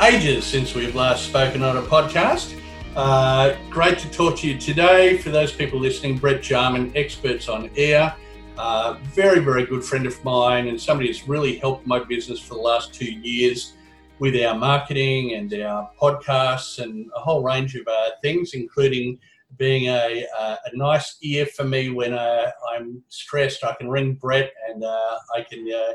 ages since we've last spoken on a podcast. Uh, great to talk to you today. For those people listening, Brett Jarman, Experts on Air, uh, very, very good friend of mine, and somebody who's really helped my business for the last two years with our marketing and our podcasts and a whole range of uh, things, including being a, a, nice ear for me when uh, I'm stressed. I can ring Brett and uh, I can uh,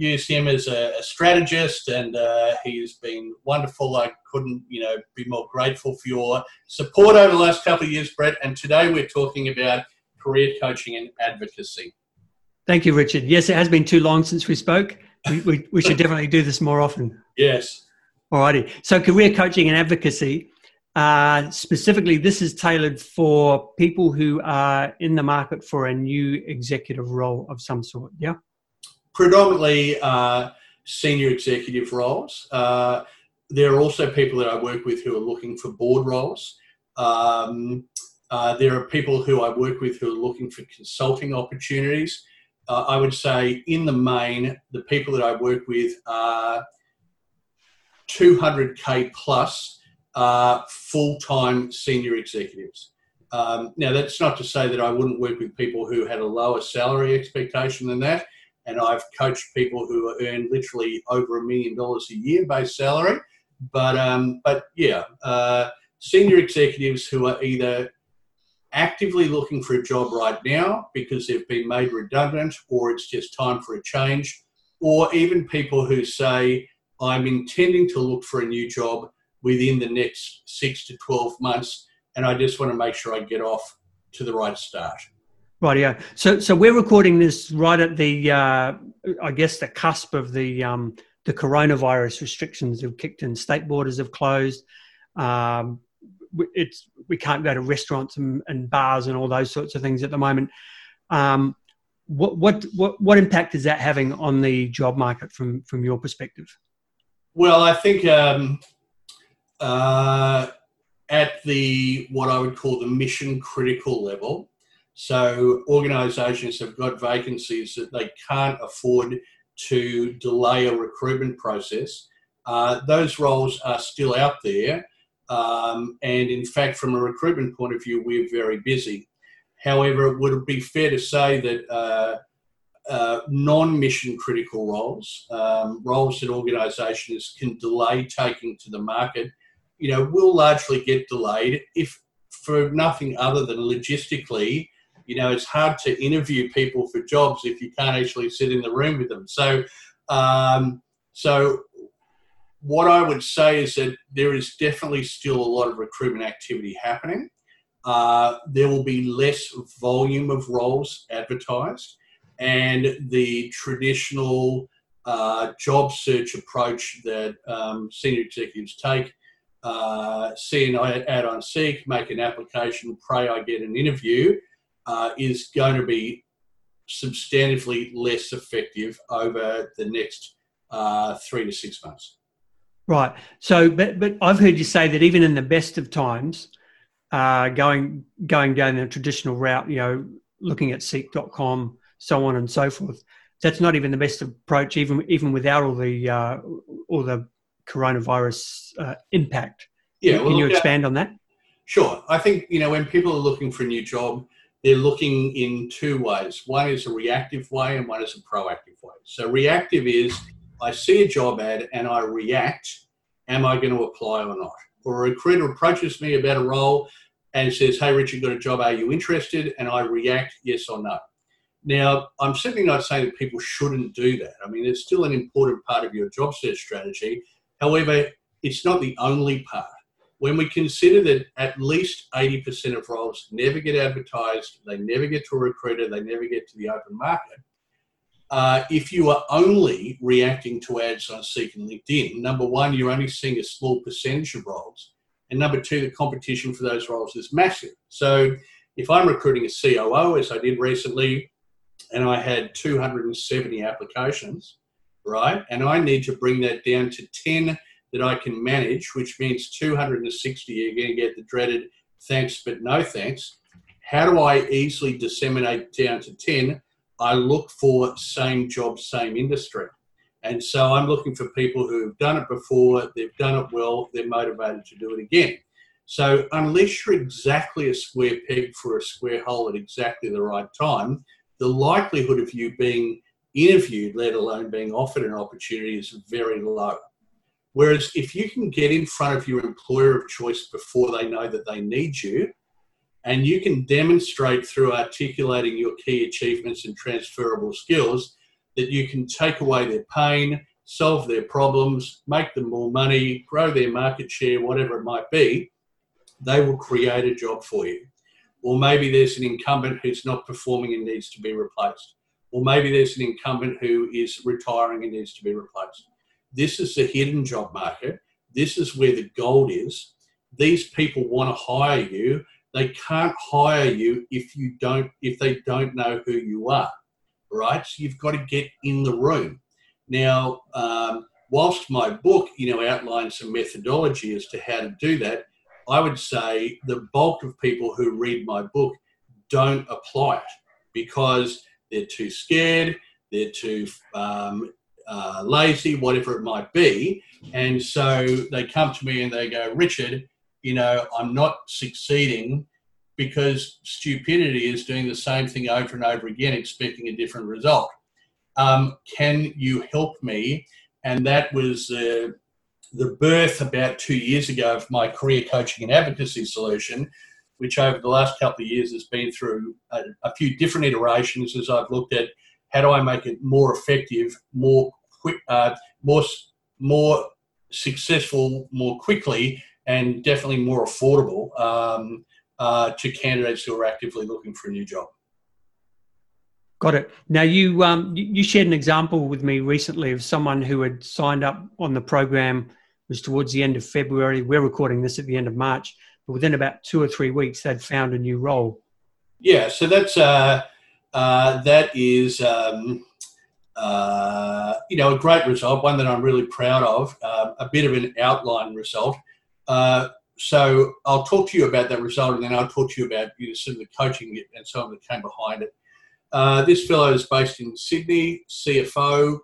use him as a, a strategist, and uh, he's been wonderful. I couldn't, you know, be more grateful for your support over the last couple of years, Brett. And today we're talking about career coaching and advocacy. Thank you, Richard. Yes, it has been too long since we spoke. We, we, we should definitely do this more often. Yes. Alrighty. So, career coaching and advocacy. Uh, specifically, this is tailored for people who are in the market for a new executive role of some sort. Yeah predominantly uh, senior executive roles. Uh, there are also people that I work with who are looking for board roles. Um, uh, there are people who I work with who are looking for consulting opportunities. Uh, I would say, in the main, the people that I work with are 200k plus uh, full time senior executives. Um, now, that's not to say that I wouldn't work with people who had a lower salary expectation than that and I've coached people who earn literally over a million dollars a year base salary. But um, but yeah, uh, senior executives who are either actively looking for a job right now because they've been made redundant or it's just time for a change, or even people who say, I'm intending to look for a new job within the next six to 12 months, and I just want to make sure I get off to the right start. Right, yeah. So, so we're recording this right at the, uh, I guess, the cusp of the um, the coronavirus restrictions have kicked in. State borders have closed. Um, it's we can't go to restaurants and, and, bars and all those sorts of things at the moment. Um, what what what what impact is that having on the job market from from your perspective? Well, I think um, uh, at the what I would call the mission critical level, so organisations have got vacancies that they can't afford to delay a recruitment process. Uh, those roles are still out there. Um, and in fact, from a recruitment point of view, we're very busy. However, it would be fair to say that uh, uh, non mission critical roles, um, roles that organisations can delay taking to the market, you know, will largely get delayed if for nothing other than logistically you know, it's hard to interview people for jobs if you can't actually sit in the room with them. So, um, so what I would say is that there is definitely still a lot of recruitment activity happening. Uh, there will be less volume of roles advertised, and the traditional uh, job search approach that um, senior executives take uh, see an ad on Seek, make an application, pray I get an interview, uh, is going to be substantively less effective over the next uh, three to six months. Right. So, but but I've heard you say that even in the best of times, uh, going going down the traditional route, you know, looking at Seek.com, so on and so forth, that's not even the best approach, even even without all the uh, all the coronavirus uh, impact. Yeah. Can well, you expand on that? Sure. I think you know when people are looking for a new job, they're looking in two ways. One is a reactive way and one is a proactive way. So reactive is I see a job ad and I react, am I going to apply or not? Or a recruiter approaches me about a role and says, Hey Richard, got a job, are you interested? And I react yes or no. Now, I'm certainly not saying that people shouldn't do that. I mean, it's still an important part of your job search strategy. However, it's not the only part when we consider that at least 80% of roles never get advertised, they never get to a recruiter, they never get to the open market, uh, if you are only reacting to ads on Seek and LinkedIn, number one, you're only seeing a small percentage of roles. And number two, the competition for those roles is massive. So if I'm recruiting a COO, as I did recently, and I had 270 applications, right, and I need to bring that down to 10 that I can manage, which means 260, you're going to get the dreaded thanks but no thanks. How do I easily disseminate down to 10? I look for same job, same industry. And so I'm looking for people who have done it before, they've done it well, they're motivated to do it again. So unless you're exactly a square peg for a square hole at exactly the right time, the likelihood of you being interviewed, let alone being offered an opportunity, is very low. Whereas if you can get in front of your employer of choice before they know that they need you, and you can demonstrate through articulating your key achievements and transferable skills that you can take away their pain, solve their problems, make them more money, grow their market share, whatever it might be, they will create a job for you. Or maybe there's an incumbent who's not performing and needs to be replaced. Or maybe there's an incumbent who is retiring and needs to be replaced. This is the hidden job market. This is where the gold is. These people want to hire you they can't hire you if you don't if they don't know who you are, right? So you've got to get in the room. Now, um, whilst my book, you know, outlines some methodology as to how to do that, I would say the bulk of people who read my book don't apply it because they're too scared, they're too um, uh, lazy, whatever it might be. And so they come to me and they go, Richard, you know, I'm not succeeding because stupidity is doing the same thing over and over again, expecting a different result. Um, can you help me? And that was uh, the birth about two years ago of my career coaching and advocacy solution, which over the last couple of years has been through a, a few different iterations as I've looked at how do I make it more effective, more quick, uh, more more successful, more quickly, and definitely more affordable um, uh, to candidates who are actively looking for a new job. Got it. Now you um, you shared an example with me recently of someone who had signed up on the program. It was towards the end of February. We're recording this at the end of March, but within about two or three weeks, they'd found a new role. Yeah, so that's uh, uh, that is um, uh, you know a great result, one that I'm really proud of. Uh, a bit of an outline result. Uh, so I'll talk to you about that result, and then I'll talk to you about you know, some of the coaching and some of that came behind it. Uh, this fellow is based in Sydney, CFO.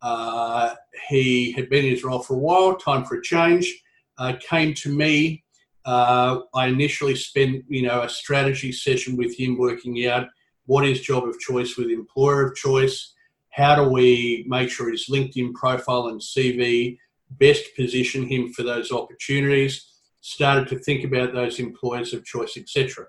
Uh, he had been in his role for a while, time for a change. Uh, came to me. Uh, I initially spent, you know, a strategy session with him, working out what is job of choice with employer of choice. How do we make sure his LinkedIn profile and CV best position him for those opportunities, started to think about those employers of choice, etc.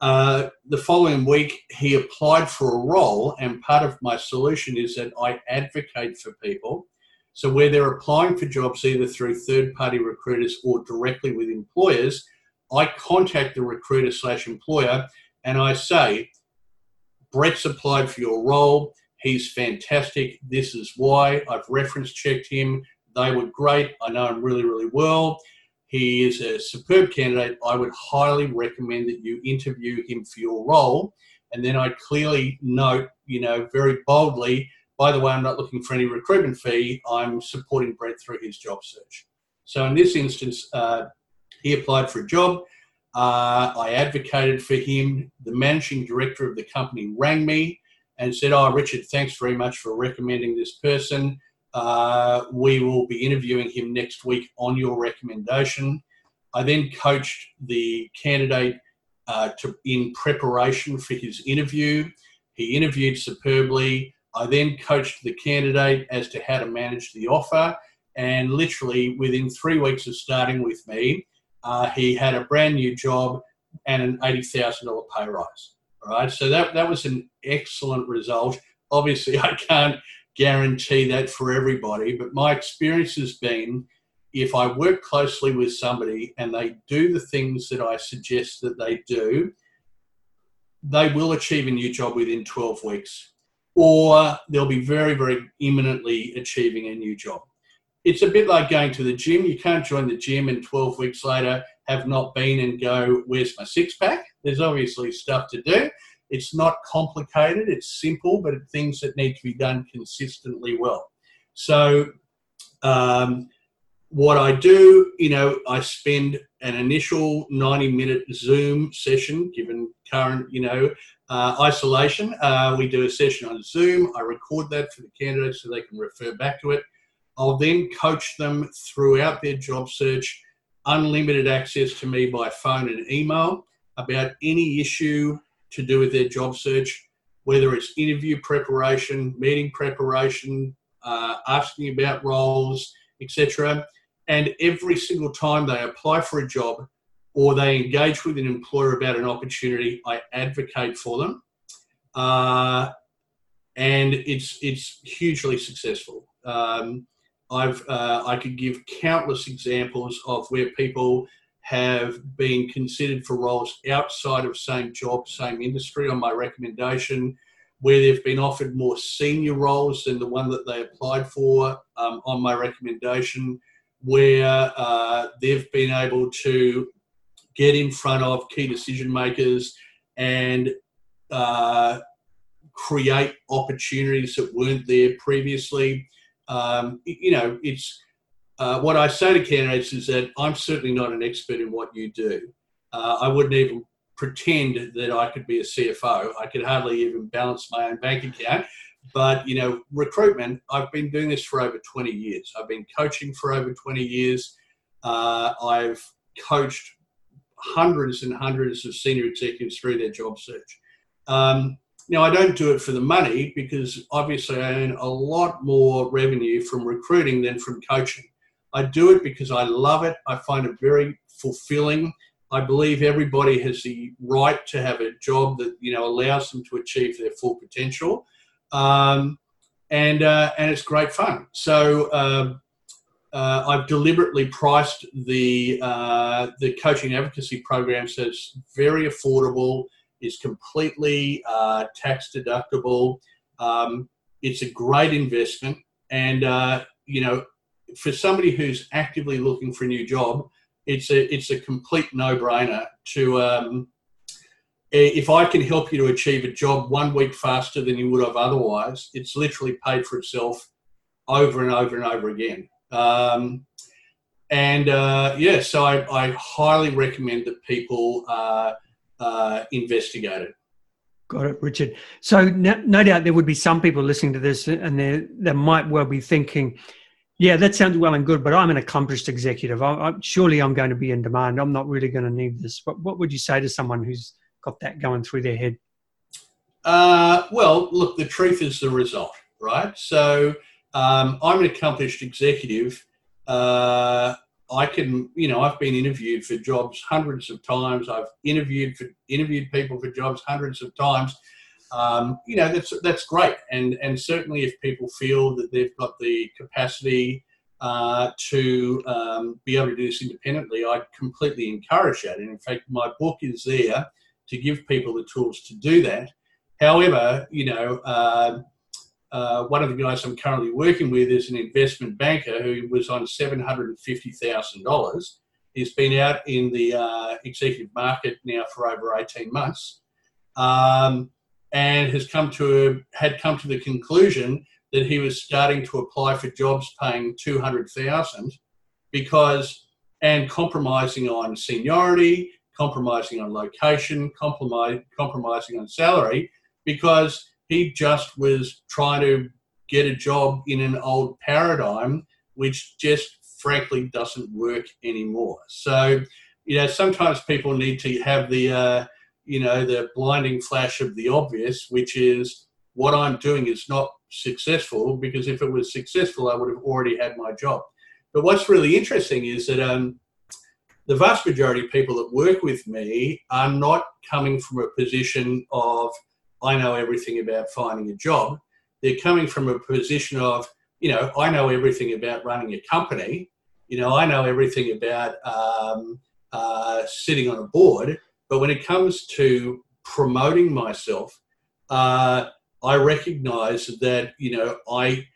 Uh, the following week, he applied for a role, and part of my solution is that I advocate for people. So, where they're applying for jobs either through third party recruiters or directly with employers, I contact the recruiter slash employer and I say, Brett's applied for your role. He's fantastic. This is why. I've reference checked him. They were great. I know him really, really well. He is a superb candidate. I would highly recommend that you interview him for your role. And then I clearly note, you know, very boldly, by the way, I'm not looking for any recruitment fee. I'm supporting Brett through his job search. So in this instance, uh, he applied for a job. Uh, I advocated for him. The managing director of the company rang me and said, Oh, Richard, thanks very much for recommending this person. Uh, we will be interviewing him next week on your recommendation. I then coached the candidate uh, to, in preparation for his interview. He interviewed superbly. I then coached the candidate as to how to manage the offer. And literally within three weeks of starting with me, uh, he had a brand new job and an $80,000 pay rise. Right. So that, that was an excellent result. Obviously, I can't guarantee that for everybody, but my experience has been if I work closely with somebody and they do the things that I suggest that they do, they will achieve a new job within 12 weeks. or they'll be very, very imminently achieving a new job. It's a bit like going to the gym. You can't join the gym and 12 weeks later have not been and go, Where's my six pack? There's obviously stuff to do. It's not complicated, it's simple, but things that need to be done consistently well. So, um, what I do, you know, I spend an initial 90 minute Zoom session, given current, you know, uh, isolation. Uh, we do a session on Zoom. I record that for the candidates so they can refer back to it. I'll then coach them throughout their job search, unlimited access to me by phone and email about any issue to do with their job search, whether it's interview preparation, meeting preparation, uh, asking about roles, etc. And every single time they apply for a job or they engage with an employer about an opportunity, I advocate for them. Uh, and it's it's hugely successful. Um, I've uh, I could give countless examples of where people have been considered for roles outside of same job, same industry on my recommendation, where they've been offered more senior roles than the one that they applied for um, on my recommendation, where uh, they've been able to get in front of key decision makers and uh, create opportunities that weren't there previously. Um, you know, it's uh, what I say to candidates is that I'm certainly not an expert in what you do. Uh, I wouldn't even pretend that I could be a CFO. I could hardly even balance my own bank account. But you know, recruitment. I've been doing this for over 20 years. I've been coaching for over 20 years. Uh, I've coached hundreds and hundreds of senior executives through their job search. Um, now, I don't do it for the money because obviously I earn a lot more revenue from recruiting than from coaching. I do it because I love it. I find it very fulfilling. I believe everybody has the right to have a job that you know allows them to achieve their full potential, um, and uh, and it's great fun. So um, uh, I've deliberately priced the uh, the coaching advocacy program so it's very affordable. Is completely uh, tax deductible. Um, it's a great investment, and uh, you know for somebody who's actively looking for a new job, it's a it's a complete no brainer to. Um, if I can help you to achieve a job one week faster than you would have otherwise, it's literally paid for itself over and over and over again. Um, and uh, yeah, so I, I, highly recommend that people uh, uh, investigate it. Got it, Richard. So no, no, doubt there would be some people listening to this, and they they might well be thinking, yeah, that sounds well and good, but I'm an accomplished executive. I, I, surely I'm going to be in demand. I'm not really going to need this. What, what would you say to someone who's got that going through their head? Uh, well, look, the truth is the result, right? So um, I'm an accomplished executive. Uh, I can, you know, I've been interviewed for jobs hundreds of times. I've interviewed for interviewed people for jobs hundreds of times. Um, you know that's that's great. And and certainly if people feel that they've got the capacity uh, to um, be able to do this independently i completely encourage that. And in fact my book is there to give people the tools to do that. However you know uh, uh, one of the guys i'm currently working with is an investment banker who was on $750000 he's been out in the uh, executive market now for over 18 months um, and has come to had come to the conclusion that he was starting to apply for jobs paying 200,000 because and compromising on seniority, compromising on location, compromising on salary because he just was trying to get a job in an old paradigm which just frankly doesn't work anymore. So, you know, sometimes people need to have the uh, you know, the blinding flash of the obvious, which is what I'm doing is not successful because if it was successful, I would have already had my job. But what's really interesting is that um, the vast majority of people that work with me are not coming from a position of, I know everything about finding a job. They're coming from a position of, you know, I know everything about running a company. You know, I know everything about um, uh, sitting on a board but when it comes to promoting myself, uh, I recognize that, you know, I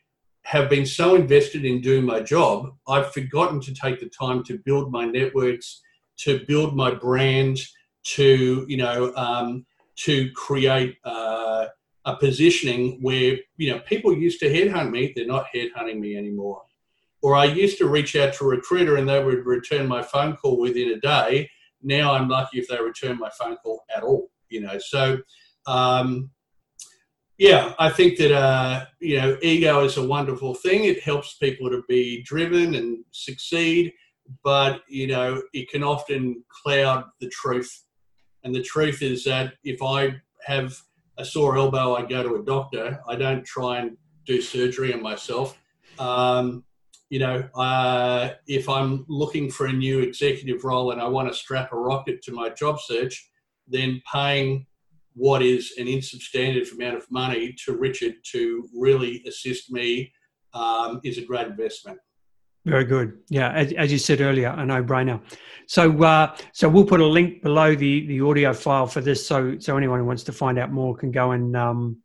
have been so invested in doing my job, I've forgotten to take the time to build my networks, to build my brand, to, you know, um, to create uh, a positioning where, you know, people used to headhunt me, they're not headhunting me anymore. Or I used to reach out to a recruiter and they would return my phone call within a day. Now I'm lucky if they return my phone call at all, you know. So, um, yeah, I think that uh, you know ego is a wonderful thing. It helps people to be driven and succeed, but you know it can often cloud the truth. And the truth is that if I have a sore elbow, I go to a doctor. I don't try and do surgery on myself. Um, you know, uh, if I'm looking for a new executive role and I want to strap a rocket to my job search, then paying what is an insubstantial amount of money to Richard to really assist me um, is a great investment. Very good. Yeah, as, as you said earlier, a no-brainer. So, uh, so we'll put a link below the the audio file for this, so so anyone who wants to find out more can go and um,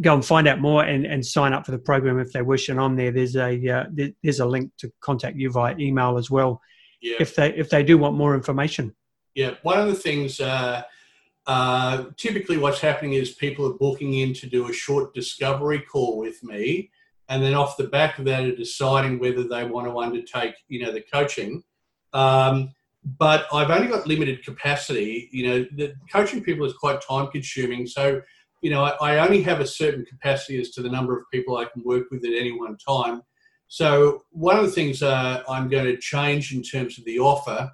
go and find out more and, and sign up for the program if they wish. And on there, there's a uh, there's a link to contact you via email as well, yeah. if they if they do want more information. Yeah, one of the things. Uh, uh, typically, what's happening is people are booking in to do a short discovery call with me, and then off the back of that, are deciding whether they want to undertake, you know, the coaching. Um, but I've only got limited capacity. You know, the coaching people is quite time consuming, so you know, I, I only have a certain capacity as to the number of people I can work with at any one time. So one of the things uh, I'm going to change in terms of the offer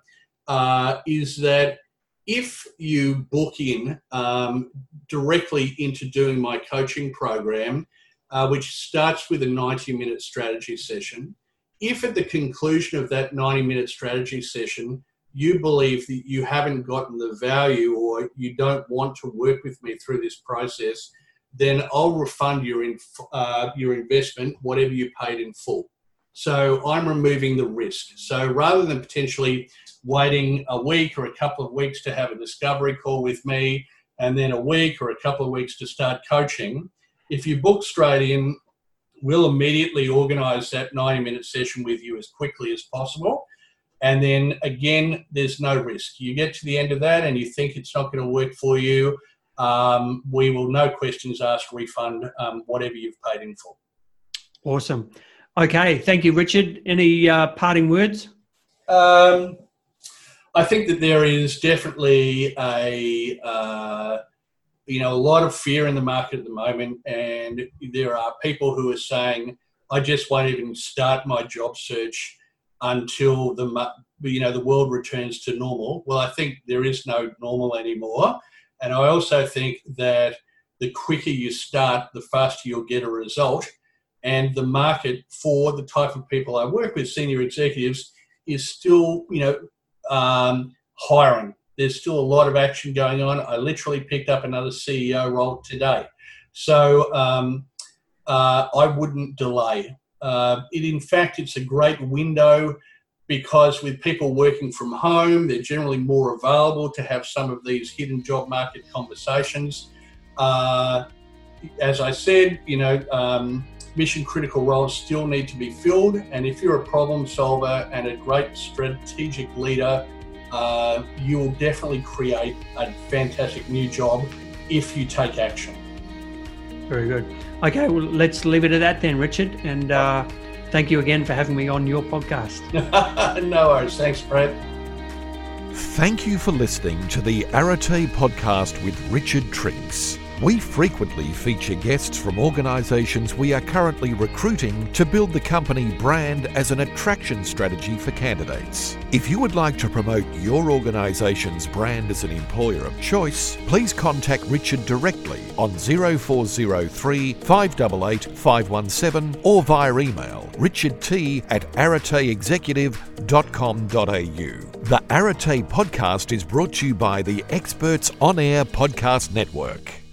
uh, is that if you book in um, directly into doing my coaching program, uh, which starts with a 90 minute strategy session, if at the conclusion of that 90 minute strategy session, you believe that you haven't gotten the value or you don't want to work with me through this process, then I'll refund your, in, uh, your investment, whatever you paid in full. So I'm removing the risk. So rather than potentially waiting a week or a couple of weeks to have a discovery call with me, and then a week or a couple of weeks to start coaching. If you book straight in, we'll immediately organise that 90 minute session with you as quickly as possible. And then again, there's no risk. You get to the end of that and you think it's not going to work for you, um, we will, no questions asked, refund um, whatever you've paid in for. Awesome. Okay. Thank you, Richard. Any uh, parting words? Um, I think that there is definitely a uh, you know a lot of fear in the market at the moment, and there are people who are saying, "I just won't even start my job search until the you know the world returns to normal." Well, I think there is no normal anymore, and I also think that the quicker you start, the faster you'll get a result. And the market for the type of people I work with, senior executives, is still, you know, um, hiring. There's still a lot of action going on. I literally picked up another CEO role today. So um, uh, I wouldn't delay. Uh, it, in fact, it's a great window because with people working from home, they're generally more available to have some of these hidden job market conversations. Uh, as I said, you know, um, mission critical roles still need to be filled. And if you're a problem solver and a great strategic leader, uh, you will definitely create a fantastic new job if you take action. Very good. Okay, well, let's leave it at that then, Richard. And uh, thank you again for having me on your podcast. no worries. Thanks, Brett. Thank you for listening to the Arete podcast with Richard Triggs. We frequently feature guests from organisations we are currently recruiting to build the company brand as an attraction strategy for candidates. If you would like to promote your organisation's brand as an employer of choice, please contact Richard directly on 0403 588 517 or via email richardt at areteexecutive.com.au. The Arete podcast is brought to you by the Experts On Air Podcast Network.